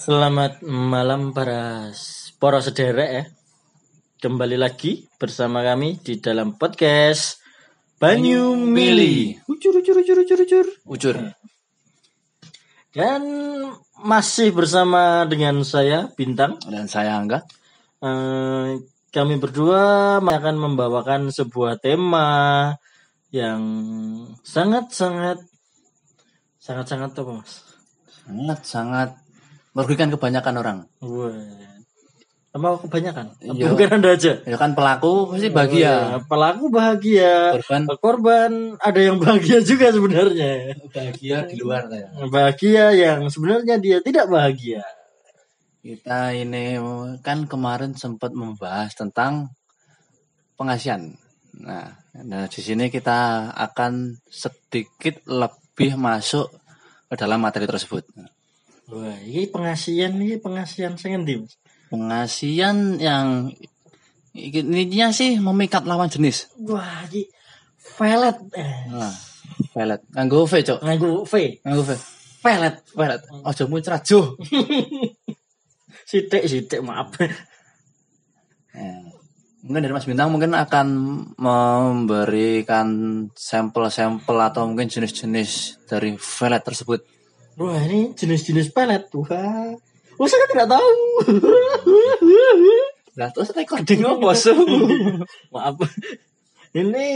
Selamat malam para para sederek ya. Kembali lagi bersama kami di dalam podcast Banyu Mili. Ucur ucur ucur ucur ucur. Ucur. Dan masih bersama dengan saya Bintang. Dan saya Angga. Eh, kami berdua akan membawakan sebuah tema yang sangat sangat sangat sangat apa mas? Sangat sangat merugikan kebanyakan orang. Wah. Apa kebanyakan? Apa Iya. Bukan anda aja. Ya kan pelaku pasti Oh, bahagia. ya. Pelaku bahagia. Korban Korban ada yang bahagia juga sebenarnya. bahagia di luar ya. Bahagia yang sebenarnya dia tidak bahagia. Kita ini kan kemarin sempat membahas tentang pengasihan. Nah, nah di sini kita akan sedikit lebih masuk ke dalam materi tersebut. Wah, ini pengasihan ini pengasihan saya ngendi, Mas? Pengasihan yang ininya sih memikat lawan jenis. Wah, ini pelet eh Nah, pelet. Nganggo V, Cok. nganggo V. Nganggo V. Pelet, pelet. Ojo muncrat jo. Sitik sitik maaf. Eh, mungkin dari Mas Bintang mungkin akan memberikan sampel-sampel atau mungkin jenis-jenis dari velvet tersebut. Wah, ini jenis-jenis pelet. Wah. Wah, saya tidak tahu. Lah terus recording apa su? Maaf. Ini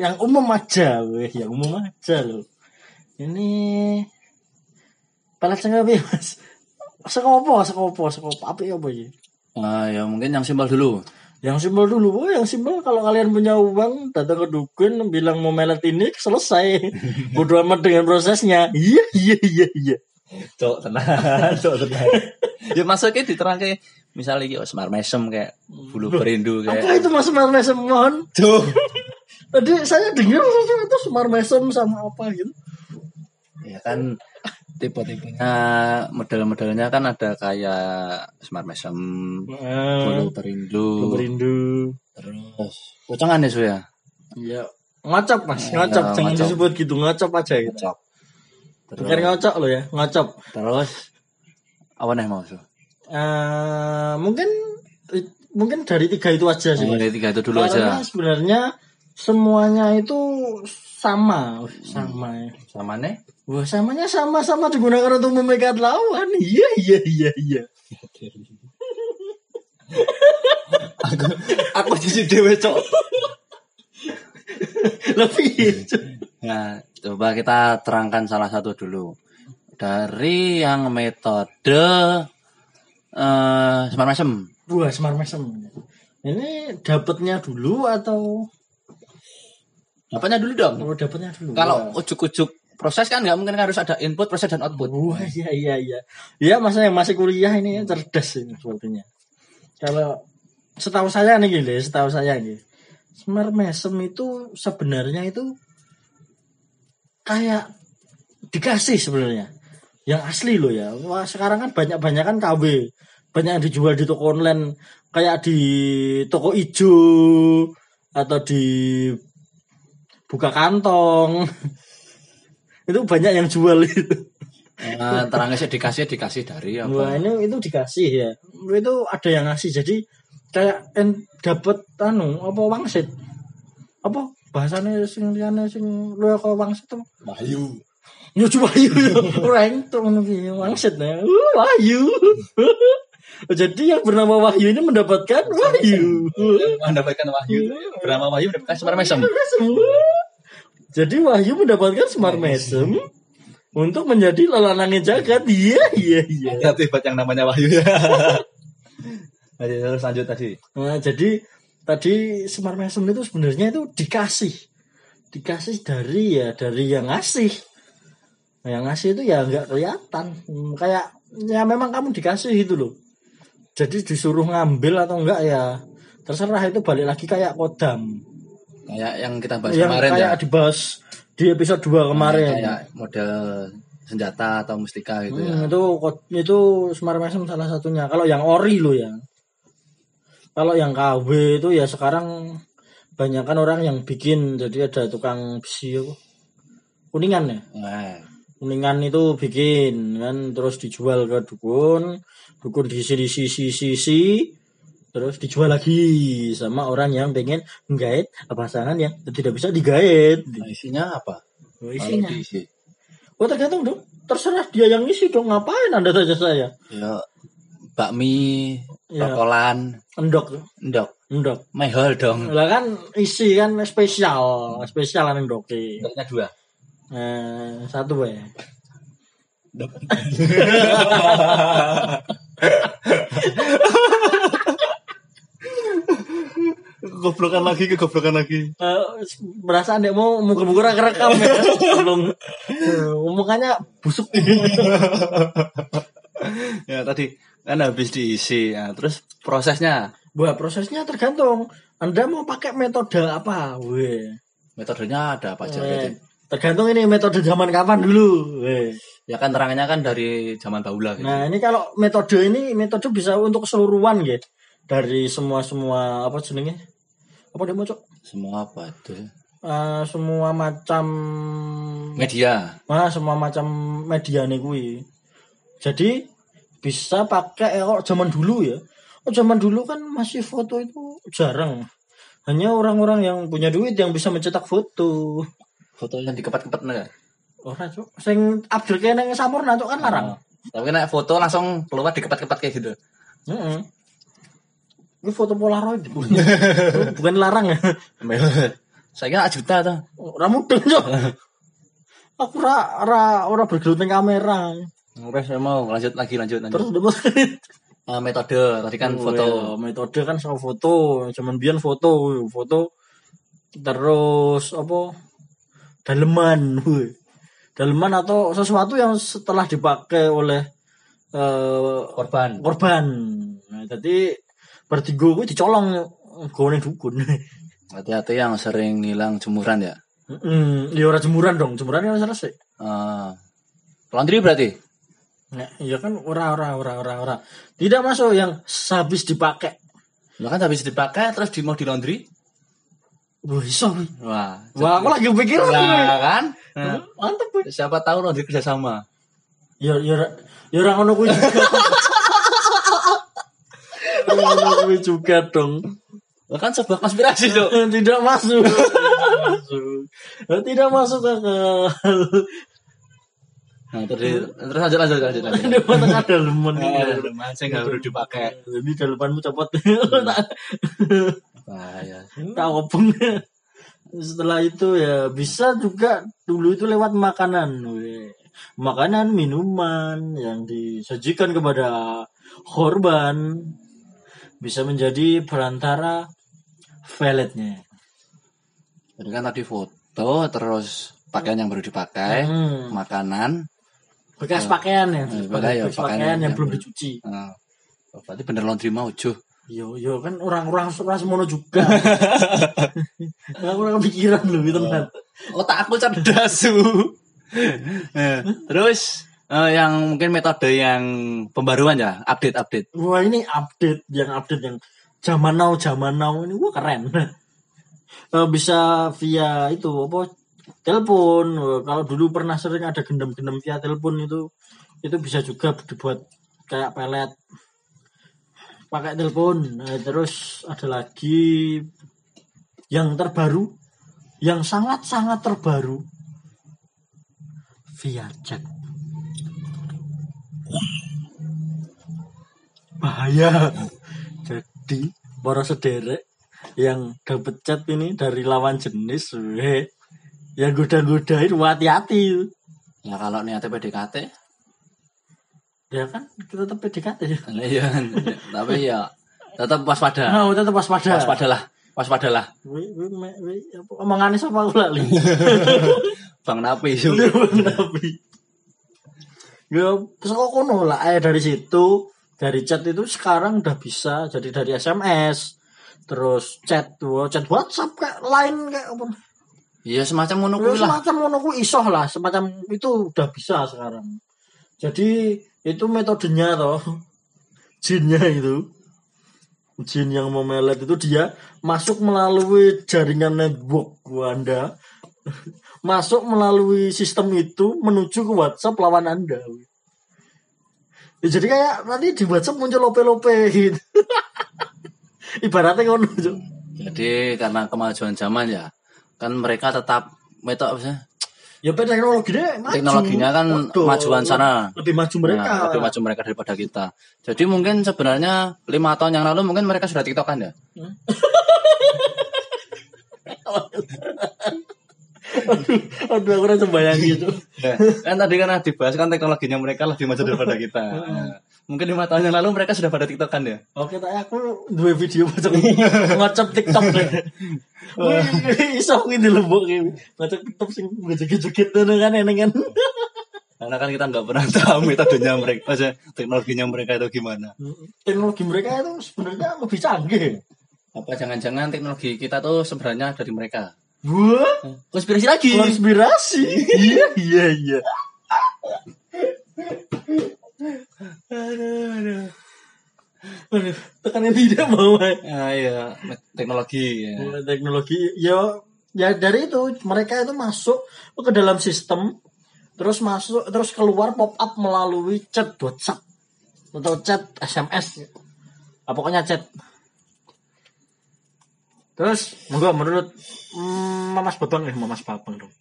yang umum aja, weh, yang umum aja loh. Ini pelet sing apa Mas? Sekopo, sekopo, sekopo. Apa ya apa ya? Ah, ya mungkin yang simpel dulu. Yang simpel dulu, oh yang simpel kalau kalian punya uang datang ke dukun bilang mau melet ini selesai. Bodoh amat dengan prosesnya. Iya iya iya iya. Cok tenang, cok tenang. ya masuknya diterangke misalnya iki oh, semar mesem kayak bulu perindu Apa kayak. itu mas semar mesem mohon? Cok. Tadi saya dengar itu semar mesem sama apa gitu. Ya kan tipe-tipenya model-modelnya kan ada kayak semar mesem, bulu perindu, Berindu. terus pocongan ya su ya. Iya. Ngocop mas, Ya, ngocop. Jangan ngocop. disebut gitu, ngocop aja gitu. Cok. Bukan ngocok lo ya, ngocop. Terus apa nih mau su? Eh mungkin mungkin dari tiga itu aja sih. Oh, dari tiga itu dulu Karena aja. sebenarnya semuanya itu sama, sama ya. Sama nih? Wah, samanya sama-sama digunakan untuk memikat lawan. Iya, iya, iya, iya. aku aku jadi dewe cok. Lebih Nah, coba kita terangkan salah satu dulu. Dari yang metode eh semar mesem. Wah, semar mesem. Ini dapatnya dulu atau Dapatnya dulu dong. oh, dapatnya dulu? Kalau ujuk-ujuk proses kan nggak mungkin harus ada input, proses dan output. Wah, iya, iya, iya. Iya, masa yang masih kuliah ini cerdas ini sepertinya. Kalau setahu saya nih gini, setahu saya nih. Semar mesem itu sebenarnya itu kayak dikasih sebenarnya. Yang asli loh ya. Wah, sekarang kan banyak-banyak kan KW. Banyak yang dijual di toko online kayak di toko ijo atau di buka kantong. itu banyak yang jual itu. Nah, terangnya sih dikasih dikasih dari Wah apa? ini itu dikasih ya. Itu ada yang ngasih. Jadi kayak en dapat anu apa wangsit. Apa bahasanya sing liyane sing luwih kok wangsit apa? Bayu. Yo coba ayo rank tuh ngono ki wangsit ya. Uh, Wahyu. Jadi yang bernama Wahyu ini mendapatkan Wahyu. Mendapatkan wahyu. Bernama wahyu mendapatkan semar mesem. Jadi Wahyu mendapatkan semar mesem untuk menjadi lelanangnya jagat. Iya iya iya. Hati buat yang namanya wahyu ya. Ayo terus lanjut tadi. Nah, jadi tadi Semar Mesem itu sebenarnya itu dikasih. Dikasih dari ya dari yang ngasih. Nah, yang ngasih itu ya nggak kelihatan. Hmm, kayak ya memang kamu dikasih gitu loh. Jadi disuruh ngambil atau enggak ya terserah itu balik lagi kayak kodam. Kayak yang kita bahas yang kemarin kayak ya. dibahas di episode 2 kemarin. Kayak model senjata atau mustika gitu ya. Hmm, itu kod- itu Semar Mesem salah satunya. Kalau yang ori lo ya. Kalau yang KW itu ya sekarang banyak kan orang yang bikin jadi ada tukang besi kuningan ya Nah, kuningan itu bikin kan terus dijual ke dukun dukun diisi diisi diisi diisi terus dijual lagi sama orang yang pengen menggait pasangan yang tidak bisa digait. Nah, isinya apa? Oh, isinya. diisi. oh tergantung dong. Terserah dia yang isi dong. Ngapain anda tanya saya? Ya bakmi, Ya. endok. Ndok, endok. Mehol dong. lah kan isi kan spesial. Spesial kan endoke Ndoknya dua. eh, satu ya Kegoblokan lagi, kegoblokan lagi. Eh, merasa anda mau muka-muka rekam ya. Belum. Eh, omongannya busuk. Ya tadi kan habis diisi. Ya, terus prosesnya, Wah prosesnya tergantung. Anda mau pakai metode apa? Weh. metodenya ada apa aja? Eh, tergantung ini metode zaman kapan dulu. Weh. Ya kan terangnya kan dari zaman bahula gitu. nah ini kalau metode ini metode bisa untuk keseluruhan gitu. Dari semua semua apa jenenge apa mau cok Semua apa itu? Eh, semua macam Media. Nah, semua macam media nih kui. Jadi bisa pakai eh, kalau zaman dulu ya. Oh, zaman dulu kan masih foto itu jarang. Hanya orang-orang yang punya duit yang bisa mencetak foto. Foto yang dikepet-kepet enggak? Ora, Cuk. Sing Abdul kene Sampurna Cuk kan larang. Oh. Tapi naik foto langsung keluar dikepet-kepet kayak gitu. Heeh. Ini foto Polaroid. Bukan larang ya. Saya kira juta tuh. Ora mudeng. Aku ora ora ora bergelut ning kamera. Wes saya mau lanjut lagi lanjut lanjut. Terus udah Eh, metode tadi kan Oh, foto. iya, metode kan sama foto cuman biar foto foto terus apa daleman daleman atau sesuatu yang setelah dipakai oleh eh, Korban. korban nah, jadi bertiga gue dicolong gue dukun Hati-hati yang sering nilang jemuran ya. Hmm, ya ora jemuran dong jemuran kan selesai Eh, laundry berarti? Nah, iya kan ora ora ora ora ora tidak masuk yang habis dipakai Ya kan habis dipakai terus di mau di laundry. Wah, iso. Wah. Wah, aku lagi pikiran. Nah, kan? Nah, Mantep, siapa tahu laundry kerjasama. Ya ya ya ora ngono kuwi juga. Kuwi juga dong. Kan sebuah konspirasi, Cuk. Tidak masuk. Tidak masuk akal. Nah, terus terus lanjut lanjut lanjut lanjut. Ini mana ada lemon Eh, Masih nggak perlu dipakai. Ini dalemanmu copot. Bahaya. Tak opung. Setelah itu ya bisa juga dulu itu lewat makanan. Makanan, minuman yang disajikan kepada korban bisa menjadi perantara valetnya. Jadi kan tadi foto terus pakaian yang baru dipakai, Hmm. makanan. Bekas pakaian ya, Eh, bekas, ya, bekas pakaian pakaian yang yang belum dicuci. Oh, berarti bener laundry mau cuh. Yo yo kan orang-orang orang semono juga. Orang-orang pikiran loh itu kan. Otak aku cerdas su. Eh, terus eh, yang mungkin metode yang pembaruan ya, update update. Wah ini update yang update yang zaman now zaman now ini wah keren. Eh, bisa via itu apa telepon. Wah, Kalau dulu pernah sering ada gendam-gendam via telepon itu itu bisa juga dibuat kayak pelet pakai telepon. Nah, terus ada lagi yang terbaru yang sangat-sangat terbaru via chat. Bahaya. Jadi para sederek yang dapet chat ini dari lawan jenis, weh, yang goda-godain hati-hati. Ya kalau niatnya PDKT, Ya kan kita tetap PDKT. iya. Tapi ya tetap waspada. Nah, tetap waspada. Waspadalah, waspadalah. Apa omongannya sama aku lali. Bang Napi su. Nabi. Ya, kok kono lah eh dari situ dari chat itu sekarang udah bisa jadi dari SMS terus chat tuh chat WhatsApp kayak lain kayak apa Iya semacam ngono Ya, kuwi lah. semacam ngono kuwi isoh lah, semacam itu udah bisa sekarang. Jadi itu metodenya toh. Jinnya itu. Jin yang memelet itu dia masuk melalui jaringan network Anda masuk melalui sistem itu menuju ke WhatsApp lawan Anda. Ya, jadi kayak nanti di WhatsApp muncul lope-lope gitu. Ibaratnya ngono. Jadi karena kemajuan zaman ya, kan mereka tetap metode apa sih? Ya teknologinya maju. Teknologinya kan Waduh, majuan sana. Lebih maju mereka. Nah, lebih maju mereka daripada kita. Jadi mungkin sebenarnya lima tahun yang lalu mungkin mereka sudah tiktokan ya. Aduh, aku rasa bayangin itu. Ya, kan tadi kan dibahas kan teknologinya mereka lebih maju daripada kita. Mungkin lima tahun yang lalu mereka sudah pada tiktokan ya. Oke, tak aku dua video macam ngocap TikTok deh. Iso ini lembok ini. Ngocap TikTok sing joget-joget tuh kan eneng kan. Karena kan kita nggak pernah tahu metodenya mereka, maksudnya teknologinya mereka itu gimana. Teknologi mereka itu sebenarnya lebih canggih. Apa jangan-jangan teknologi kita tuh sebenarnya dari mereka? Wah, Konspirasi lagi. konspirasi. Iya, iya, iya. Aduh, aduh. Aduh, tekanan tidak mau. Ya, iya, teknologi. Ya. teknologi ya ya dari itu mereka itu masuk ke dalam sistem terus masuk terus keluar pop up melalui chat WhatsApp atau chat SMS ah, pokoknya chat terus monggo menurut mm, Mamas Babang eh Mamas Babang dong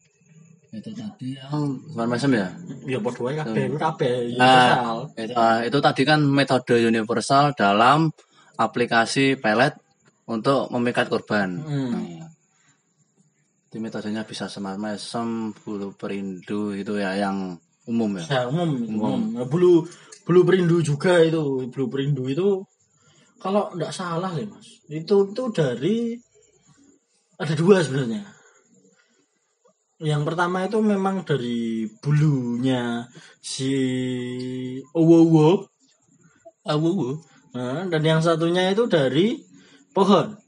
Itu tadi yang macam ya. ya podo wae kabeh kabeh Ah, universal itu, ah, itu tadi kan metode universal dalam aplikasi pelet untuk memikat korban. Hmm. Nah, Itu metodenya bisa mesem, bulu perindu itu ya yang umum ya. ya umum umum Ya, bulu bulu perindu juga itu bulu perindu itu kalau nggak salah sih mas. Itu itu dari ada dua sebenarnya. Yang pertama itu memang dari bulunya si owo owo. Nah, dan yang satunya itu dari pohon.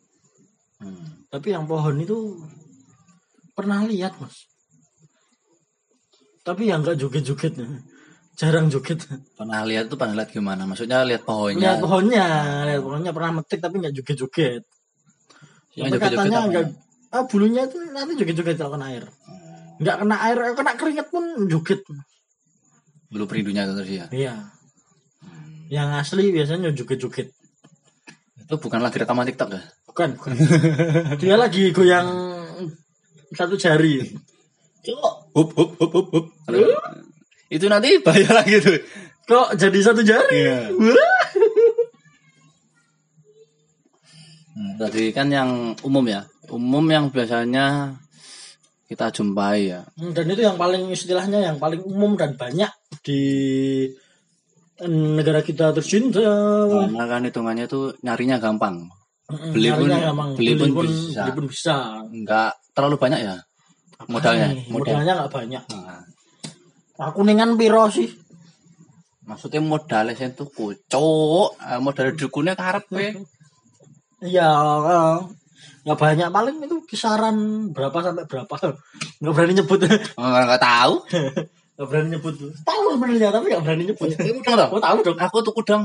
Hmm. tapi yang pohon itu pernah lihat mas. Tapi yang nggak joget-joget jarang joget. Pernah lihat tuh pernah lihat gimana? Maksudnya lihat lihat pohonnya. pohonnya lihat pohonnya pernah metik tapi nggak joget-joget. Yang Tapi joget-joget katanya nggak ah, bulunya itu nanti joget-joget kalau kena air. Nggak kena air kena keringet pun joget. Bulu perindunya itu tadi ya. iya. Yang asli biasanya joget-joget. Itu bukan lagi rekaman TikTok ya? bukan bukan. Dia lagi goyang satu jari. Hup hup hup hup hup. Itu nanti bahaya lagi tuh. kok jadi satu jari Iya. Wah. Hmm, Tadi kan yang umum ya. Umum yang biasanya kita jumpai ya. Hmm, dan itu yang paling istilahnya yang paling umum dan banyak di eh, negara kita tercinta Karena kan hitungannya tuh nyarinya gampang. Beli pun- beli beli pun pun bisa. beli pun bisa Enggak terlalu banyak ya. Modalnya, modalnya nggak banyak Nah, aku ningan piro sih? Maksudnya modalnya saya tuh kucuk, Eh, modal dukunnya karep we. Iya, eh, nggak banyak. Paling itu kisaran berapa sampai berapa. Nggak berani nyebut. Enggak tahu. nggak berani nyebut. Tahu sebenarnya tapi nggak berani nyebut. Kamu tahu dong? oh tahu dong. Aku tuh kudang.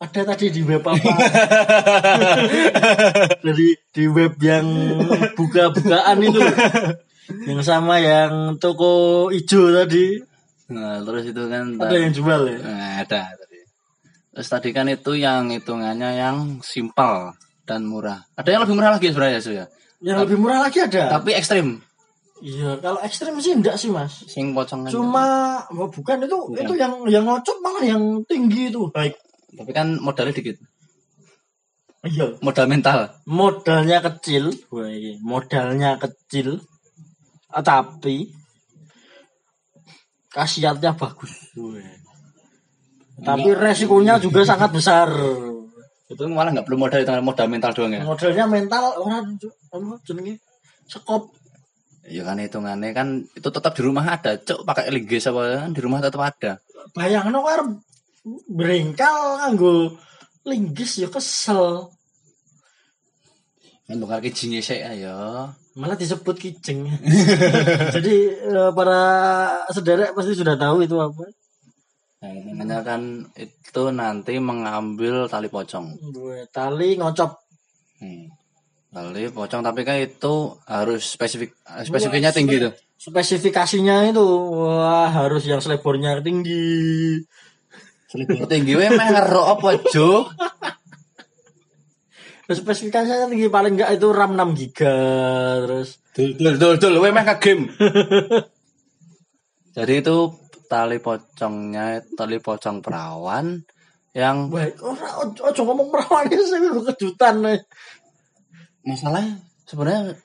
ada tadi di web apa? Dari di web yang buka-bukaan itu yang sama yang toko ijo tadi Nah, terus itu kan ada yang jual ya Nah, ada tadi. Terus tadi kan itu yang hitungannya yang simpel dan murah. Ada yang lebih murah lagi sebenarnya ya. yang lebih murah lagi ada Tapi ekstrim. iya kalau ekstrim sih enggak sih mas Sing pocongan. cuma oh, bukan itu Bukan. itu yang yang ngocok malah yang tinggi itu baik Tapi kan modalnya dikit. iya Modal mental. modalnya kecil iya, modalnya kecil tapi khasiatnya bagus tapi resikonya juga sangat besar Itu malah nggak perlu modal itu modal mental doang ya. modalnya mental orang jenenge sekop Ya kan hitungannya kan itu tetap di rumah ada. Cok pakai linggis apa kan di rumah tetap ada. bayangno karo brengkal nganggo linggis ya kesel Kan bakal kijing sik ya. Malah disebut kijeng jadi eh, para saudara pasti sudah tahu itu apa Nah, hitungannya kan itu nanti mengambil tali pocong. Tali ngocop Hmm. Tali pocong tapi kan itu harus spesifik spesifiknya tinggi tuh. Spesifikasinya itu wah harus yang selebornya tinggi. Selebor tinggi we meh ngerok apa, Jo? Spesifikasinya tinggi paling enggak itu RAM 6 giga terus Dul dul dul dul we meh game. Jadi itu tali pocongnya tali pocong perawan yang Baik, ora ojo ojo ngomong perawan ini saya kejutan nih. masalahnya sebenarnya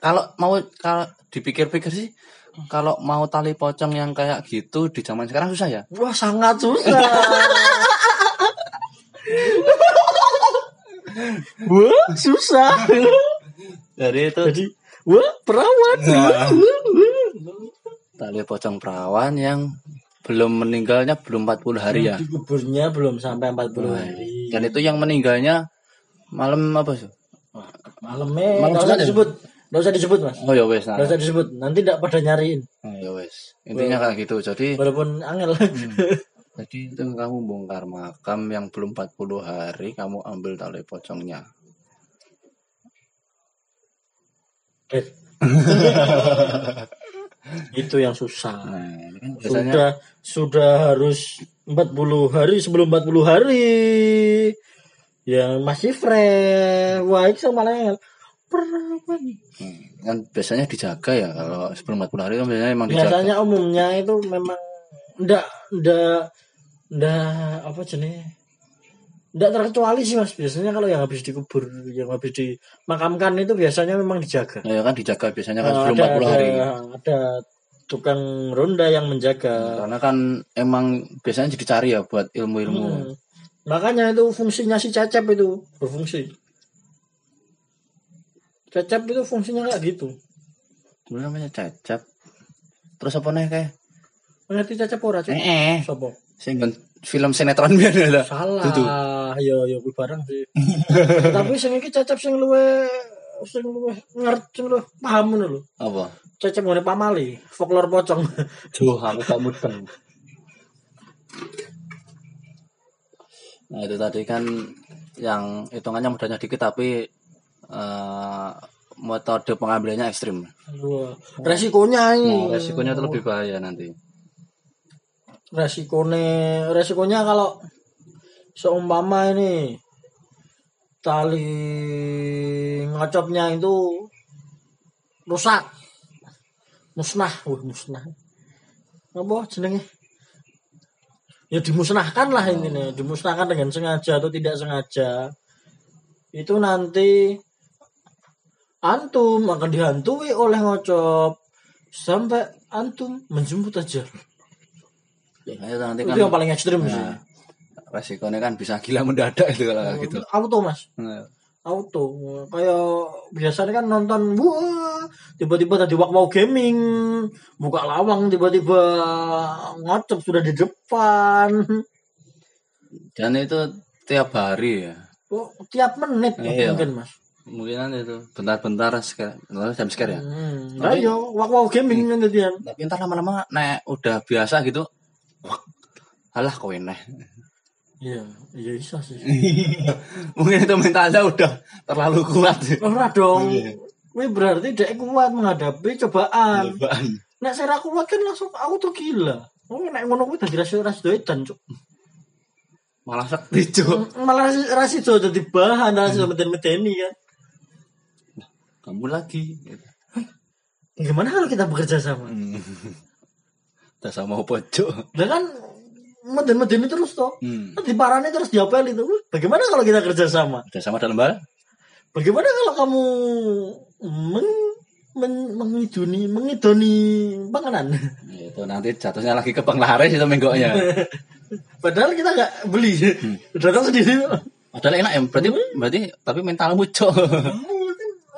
kalau mau kalau dipikir-pikir sih kalau mau tali pocong yang kayak gitu di zaman sekarang susah ya. Wah sangat susah. Wah susah. Jadi itu Jadi wah perawan. Wah, wah. tali pocong perawan yang belum meninggalnya belum 40 hari ya. Dikuburnya belum sampai 40 hari. Dan itu yang meninggalnya malam apa sih? Malamnya Malam usah ya? disebut. Nggak usah disebut mas. Oh ya wes nah. Nggak usah disebut. Nanti tidak pada nyariin. Oh, ya wes. Intinya kayak gitu. Jadi Walaupun angel. Jadi itu kamu bongkar makam yang belum 40 hari kamu ambil tali pocongnya. Eh. itu yang susah. Nah, kan biasanya Sudah sudah harus 40 hari sebelum 40 hari. Yang masih fresh. Wah, itu sama. Perawan. Hmm, kan biasanya dijaga ya kalau sebelum 40 hari kan biasanya emang dijaga. biasanya umumnya itu memang ndak ndak ndak apa jenis ndak terkecuali sih mas biasanya kalau yang habis dikubur yang habis dimakamkan itu biasanya memang dijaga Nah, ya kan dijaga biasanya kan Eh, sebelum ada, 40 hari. ada ada tukang ronda yang menjaga Karena kan emang biasanya jadi cari ya buat ilmu-ilmu. Hmm. makanya itu fungsinya si cecep itu berfungsi cecep itu fungsinya kayak gitu Dulu namanya cecep. Terus apa nih kayak? ngerti cecep ora cecep Eh, eh. Sopo? Sing film sinetron biar ada. Salah. Dudu. Yo yo kuwi barang sih. Tapi sing iki cecep sing luwe sing luwe ngerti sing luwe paham ngono lho. Apa? Cecep ngene pamali, folklore pocong. Duh, aku tak mudeng. Nah itu tadi kan yang hitungannya mudahnya dikit tapi eh, metode pengambilannya ekstrim. Wah, resikonya ini. Nah, resikonya itu lebih bahaya nanti. Resikonya resikonya kalau seumpama ini tali ngocopnya itu rusak. Musnah wah musnah. Apa jenenge? Ya dimusnahkan lah intinya. Dimusnahkan dengan sengaja atau tidak sengaja. Itu nanti antum akan dihantui oleh ngocop. Sampai antum menjemput aja Ya, itu nanti itu kan yang paling ekstrim sih nah, resikonya kan bisa gila mendadak itu kalau gitu. auto mas Nah, auto kayak biasanya kan nonton wah tiba-tiba tadi wak mau gaming buka lawang tiba-tiba ngocop sudah di depan Dan itu tiap hari ya. oh, tiap menit Iya. mungkin mas Mungkin nanti itu bentar-bentar sekali, jam sekali ya. hmm. Tapi- ayo wak mau gaming kan jadian Tapi ntar lama-lama nek udah biasa gitu. Alah kowe neh. iya iya bisa sih Mungkin itu mentalnya udah terlalu kuat. ora dong Iya. Wih berarti dia kuat menghadapi cobaan. Cobaan. Nek saya kuat kan langsung aku tuh gila. Oh nek ngono kuwi dadi rasi rasi doedan cuk. Malah sakti cuk. Malah rasi rasi do dadi bahan rasi meden-medeni kan. Kamu lagi. Gimana kalau kita bekerja sama? Hmm. Sama pojok. Lah kan meden-medeni terus toh. Hmm. Nanti parane terus diapel itu. Bagaimana kalau kita kerja sama? Udah sama dalam hal? Bagaimana kalau kamu meng, men- mengidoni mengidoni panganan? Itu nanti jatuhnya lagi ke penglaris itu menggoknya. Padahal kita nggak beli, datang sendiri. Padahal enak ya. Berarti berarti tapi mentalmu cok.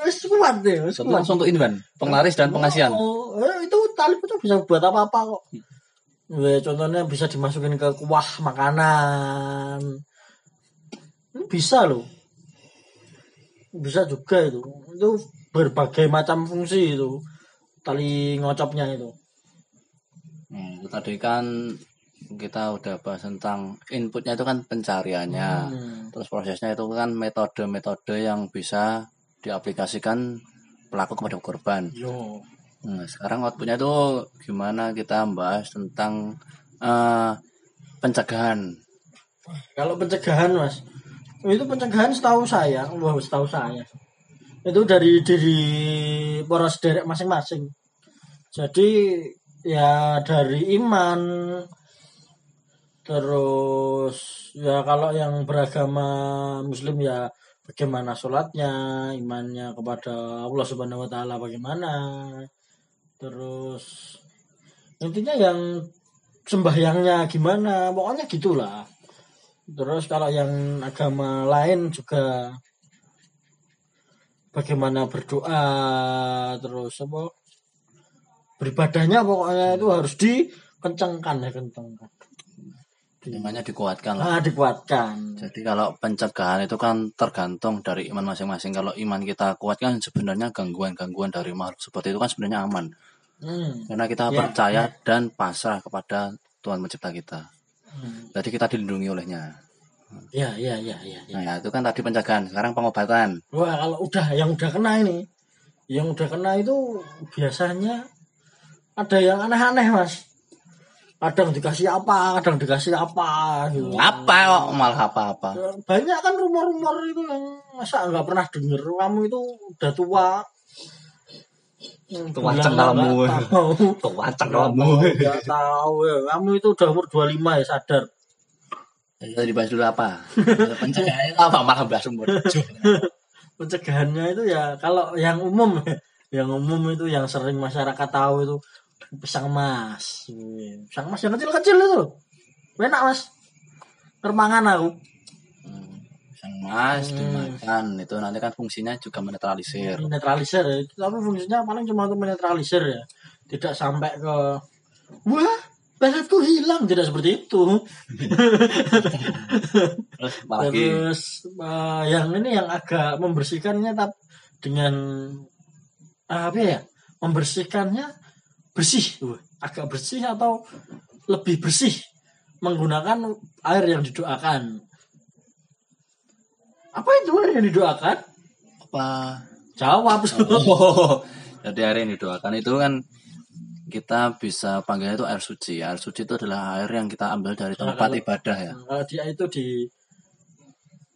Wes kuat deh, kuat. langsung untuk ini Ban. Penglaris dan pengasihan. Oh, eh, itu tali itu bisa buat apa-apa kok. Ya, contohnya bisa dimasukin ke kuah makanan. Bisa loh. Bisa juga itu. Itu berbagai macam fungsi itu. Tali ngocopnya itu. Hmm, tadi kan kita udah bahas tentang inputnya itu kan pencariannya. Hmm. Terus prosesnya itu kan metode-metode yang bisa diaplikasikan pelaku kepada korban. Yo. Nah, sekarang outputnya itu gimana kita bahas tentang eh, pencegahan. Kalau pencegahan mas, itu pencegahan setahu saya, wah setahu saya itu dari diri poros derek masing-masing. Jadi ya dari iman, terus ya kalau yang beragama Muslim ya bagaimana sholatnya, imannya kepada Allah Subhanahu Wa Taala bagaimana, terus intinya yang sembahyangnya gimana, pokoknya gitulah. Terus kalau yang agama lain juga bagaimana berdoa, terus apa beribadahnya pokoknya itu harus dikencangkan ya kencangkan. Imannya dikuatkan lah. Nah, dikuatkan. Jadi kalau pencegahan itu kan tergantung dari iman masing-masing. Kalau iman kita kuat kan sebenarnya gangguan-gangguan dari makhluk seperti itu kan sebenarnya aman. Hmm. Karena kita Ya, percaya dan pasrah kepada Tuhan pencipta kita. Hmm. Jadi kita dilindungi olehnya. Ya, ya, ya, ya, ya. Nah, ya, itu kan tadi pencegahan. Sekarang pengobatan. Wah, kalau udah yang udah kena ini, yang udah kena itu biasanya ada yang aneh-aneh, Mas. Kadang dikasih apa, kadang dikasih apa gitu. Apa kok malah apa-apa? Banyak kan rumor-rumor itu yang masa nggak pernah denger kamu itu udah tua. Tua cengkalmu. tahu. Tua Nggak tahu ya. Kamu itu udah umur 25 ya sadar. Kita dibahas dulu apa? Pencegahan itu apa malah bahas umur. pencegahannya itu ya kalau yang umum yang umum itu yang sering masyarakat tahu itu pisang mas pisang mas yang kecil-kecil itu enak mas termangan aku Hmm, Sang mas Hmm. dimakan itu nanti kan fungsinya juga menetralisir. netralisir ya. tapi fungsinya paling cuma untuk menetralisir ya tidak sampai ke wah baratku hilang tidak seperti itu Terus apalagi Terus eh, yang ini yang agak membersihkannya tap dengan ah, apa ya? Membersihkannya bersih, agak bersih atau lebih bersih menggunakan air yang didoakan. Apa itu air yang didoakan? apa? Jawab. Oh, jadi hari ini doakan itu kan kita bisa panggilnya itu air suci. Air suci itu adalah air yang kita ambil dari Nah, tempat kalau- ibadah ya. Kalau dia itu di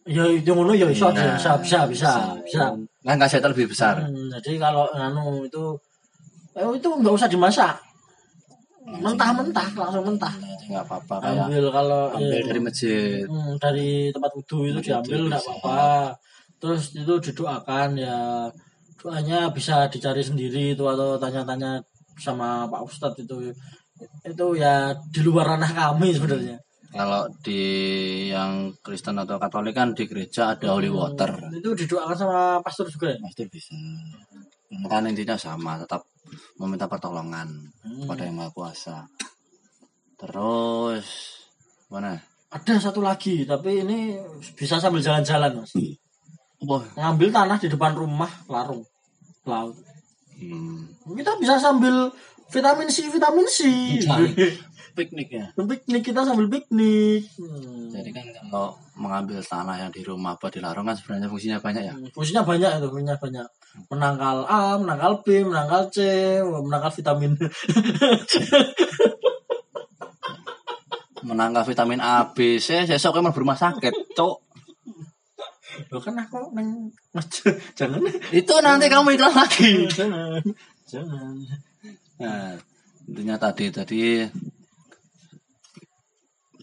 ya itu ngono ya bisa Nah, bisa bisa bisa bisa. Kan kasihnya lebih besar. Hmm, jadi kalau anu itu itu nggak usah dimasak. Mentah-mentah langsung mentah. Jadi nggak apa-apa kayak Ambil kalau ambil eh, dari masjid. hmm, dari tempat wudhu itu Wudhu diambil nggak apa-apa. Terus itu didoakan ya doanya bisa dicari sendiri itu atau tanya-tanya sama Pak Ustadz itu itu ya di luar ranah kami sebenarnya. Kalau di yang Kristen atau Katolik kan di gereja ada holy water. Hmm, Itu didoakan sama pastor juga ya. Mas itu bisa. Kan intinya sama, tetap meminta pertolongan Hmm. kepada yang maha kuasa. Terus mana? Ada satu lagi tapi ini bisa sambil jalan-jalan mas. Wah, ngambil tanah di depan rumah larung laut hmm, kita bisa sambil vitamin C vitamin C piknik ya. piknik kita sambil piknik Hmm. Jadi kan kalau mengambil tanah yang di rumah apa di larung kan sebenarnya fungsinya banyak ya. fungsinya banyak itu fungsinya banyak menangkal A menangkal B menangkal C menangkal vitamin Menangkap vitamin A, B, C, sesok kan rumah sakit, cok. Lo kan aku neng jangan Itu nanti kamu iklan lagi. jangan jangan Nah, intinya tadi tadi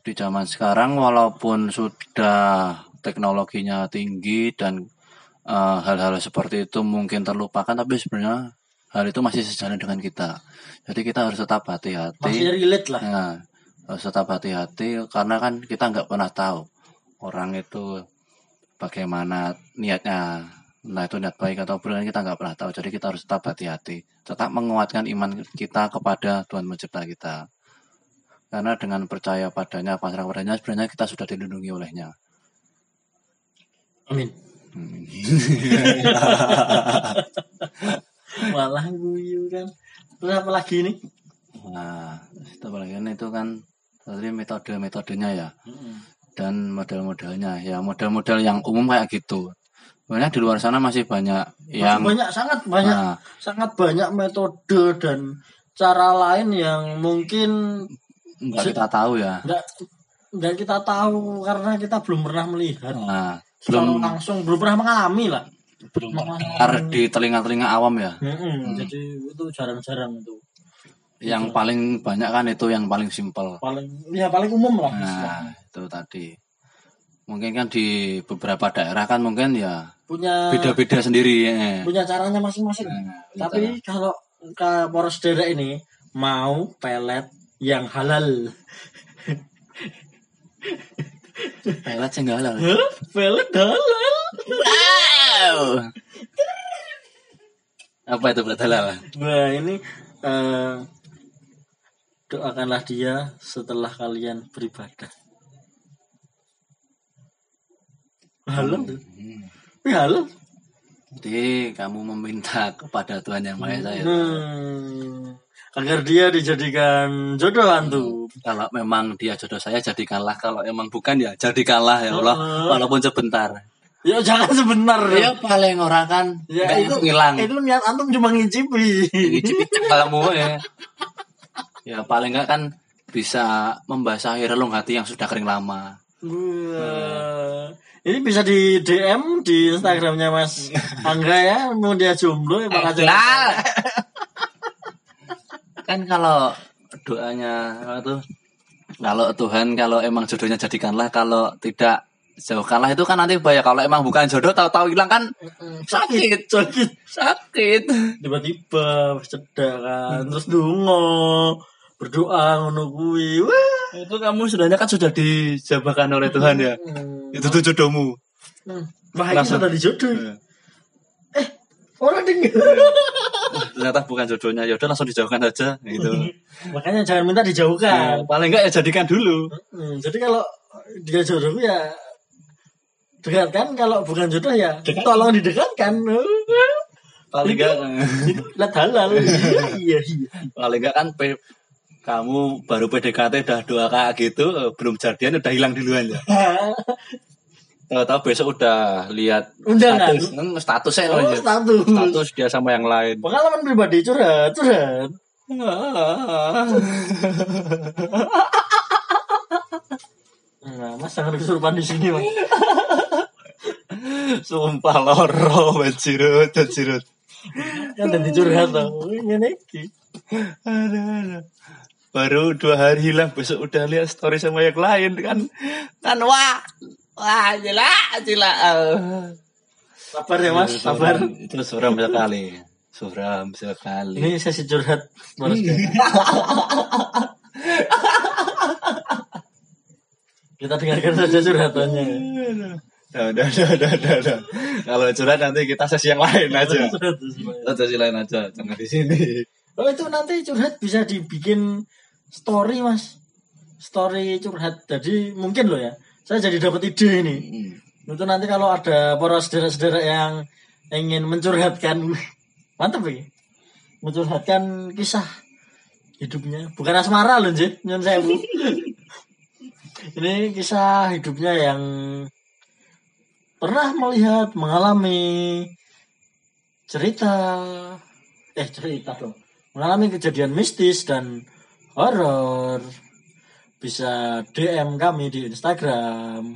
di zaman sekarang walaupun sudah teknologinya tinggi dan eh, hal-hal seperti itu mungkin terlupakan tapi sebenarnya hal itu masih sejalan dengan kita. Jadi kita harus tetap masih hati-hati. relate lah Nah, harus tetap hati-hati karena kan kita nggak pernah tahu orang itu bagaimana niatnya. Nah itu niat baik atau buruk kita nggak pernah tahu. Jadi kita harus tetap hati-hati. Tetap menguatkan iman kita kepada Tuhan pencipta kita. Karena dengan percaya padanya, pasrah padanya, sebenarnya kita sudah dilindungi olehnya. amin Hmm. malah guyu kan terus apa lagi nih Nah, itu apalagi kan itu kan tadi metode-metodenya ya. Dan model-modelnya. Ya model-model yang umum kayak gitu. Sebenarnya di luar sana masih banyak Masih yang banyak sangat banyak Nah, sangat banyak metode dan cara lain yang mungkin nggak kita tahu ya. nggak nggak kita tahu karena kita belum pernah melihat. Nah, belum langsung belum pernah mengalami lah. Belum dengar di telinga-telinga awam ya. Mm-mm, jadi itu jarang-jarang itu Yang paling banyak kan itu yang paling simpel. paling ya paling umum lah Nah, itu tadi. Mungkin kan di beberapa daerah kan mungkin ya punya beda-beda sendiri ya. punya caranya masing-masing Nah, tapi kalau ke poros derek ini mau pelet yang halal pelet nggak halal. Hah? pelet halal Wow. Apa itu pelet halal? Nah ini eh, doakanlah dia setelah kalian beribadah. Halal, Hmm. Tapi halal. Jadi kamu meminta kepada Tuhan yang Maha Esa ya. Hmm. Agar dia dijadikan jodoh hantu. Kalau memang dia jodoh saya jadikanlah, kalau emang bukan ya jadikanlah ya Allah, Heeh. walaupun sebentar. Ya jangan sebentar. Ya paling orang kan Ya, itu hilang. Itu niat antum cuma ngicipi. Ngicip-ngicip kalemu ya. Ya paling enggak kan bisa membasahi relung hati yang sudah kering lama. Wah. Ini bisa di DM di Instagramnya Mas Angga ya, mau dia jomblo ya jadi- Lah. kan kalau doanya tuh? Kalau Tuhan kalau emang jodohnya jadikanlah kalau tidak jauhkanlah. Itu kan nanti bahaya. Kalau emang bukan jodoh tahu-tahu hilang kan sakit. Sakit sakit. Tiba-tiba cedak kan terus dungo berdoa ngono kuwi. Wah. Itu kamu sebenarnya kan sudah dijabahkan oleh Tuhan ya? Hmm. itu tuh jodohmu. Hmm. wah ini sudah dijodoh orang dengar ternyata bukan jodohnya. Ya udah langsung dijauhkan aja gitu. Makanya jangan minta dijauhkan. Paling enggak ya jadikan dulu. Hmm, jadi kalau dia jodoh ya dekatkan. Kalau bukan jodoh ya tolong didekatkan. Paling enggak lihat halal. Iya iya paling enggak kan kamu baru PDKT udah dua kayak gitu belum jadian udah hilang duluan ya? Tahu-tahu besok udah lihat Undangan. status. Hmm, statusnya oh, ya. status. Status dia sama yang lain. Pengalaman pribadi curhat curhat. Nah, mas jangan kesurupan di sini mas. Sumpah loro bajirut bajirut kan jadi curhat tau ini. Aduh, aduh. Baru dua hari hilang besok udah lihat story sama yang lain kan kan wah wah jelas jelas sabar ya mas sabar itu suram sekali suram sekali ini sesi curhat Mas. kita dengarkan saja curhatannya Udah, udah, udah, udah, udah, udah. Kalau curhat nanti kita sesi yang lain aja. Kita sesi lain aja, jangan di sini. Oh itu nanti curhat bisa dibikin story mas. Story curhat. Jadi mungkin loh ya Saya jadi dapat ide ini. Itu nanti kalau ada para saudara-saudara yang ingin mencurhatkan Mantap ya. Mencurhatkan kisah hidupnya. Bukan asmara loh Jin Nyun sewu. Ini kisah hidupnya yang Pernah melihat, mengalami Cerita Eh cerita dong. Mengalami kejadian mistis dan horor Bisa DM kami di Instagram.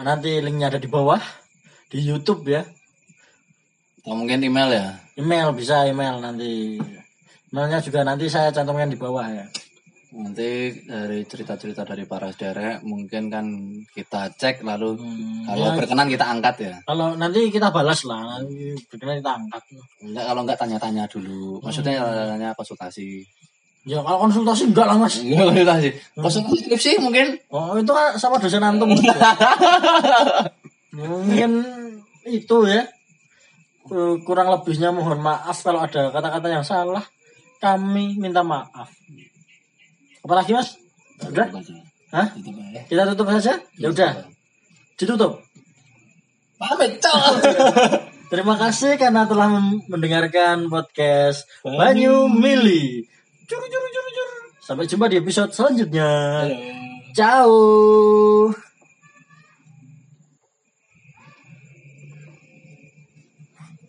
Nanti linknya ada di bawah. Di Youtube ya. Atau mungkin email ya. email bisa email nanti. Emailnya juga nanti saya cantumkan di bawah ya. Nanti dari cerita-cerita dari para saudara mungkin kan kita cek lalu Hmm, kalau ya, berkenan kita angkat ya. kalau nanti kita balas lah nanti berkenan kita angkat. Enggak kalau enggak tanya-tanya dulu. Maksudnya tanya konsultasi. Ya kalau konsultasi enggak lah mas. Enggak konsultasi. Konsultasi skripsi mungkin. oh itu kan sama dosen antum. Mungkin itu ya. Eh, kurang lebihnya mohon maaf kalau ada kata-kata yang salah. Kami minta maaf. Apalagi mas? Udah? Hah? kita tutup saja? Ya udah. ditutup. Pamit. Terima kasih karena telah mendengarkan podcast Banyu Mili. Juru, juru, juru, juru. Sampai jumpa di episode selanjutnya. Ciao.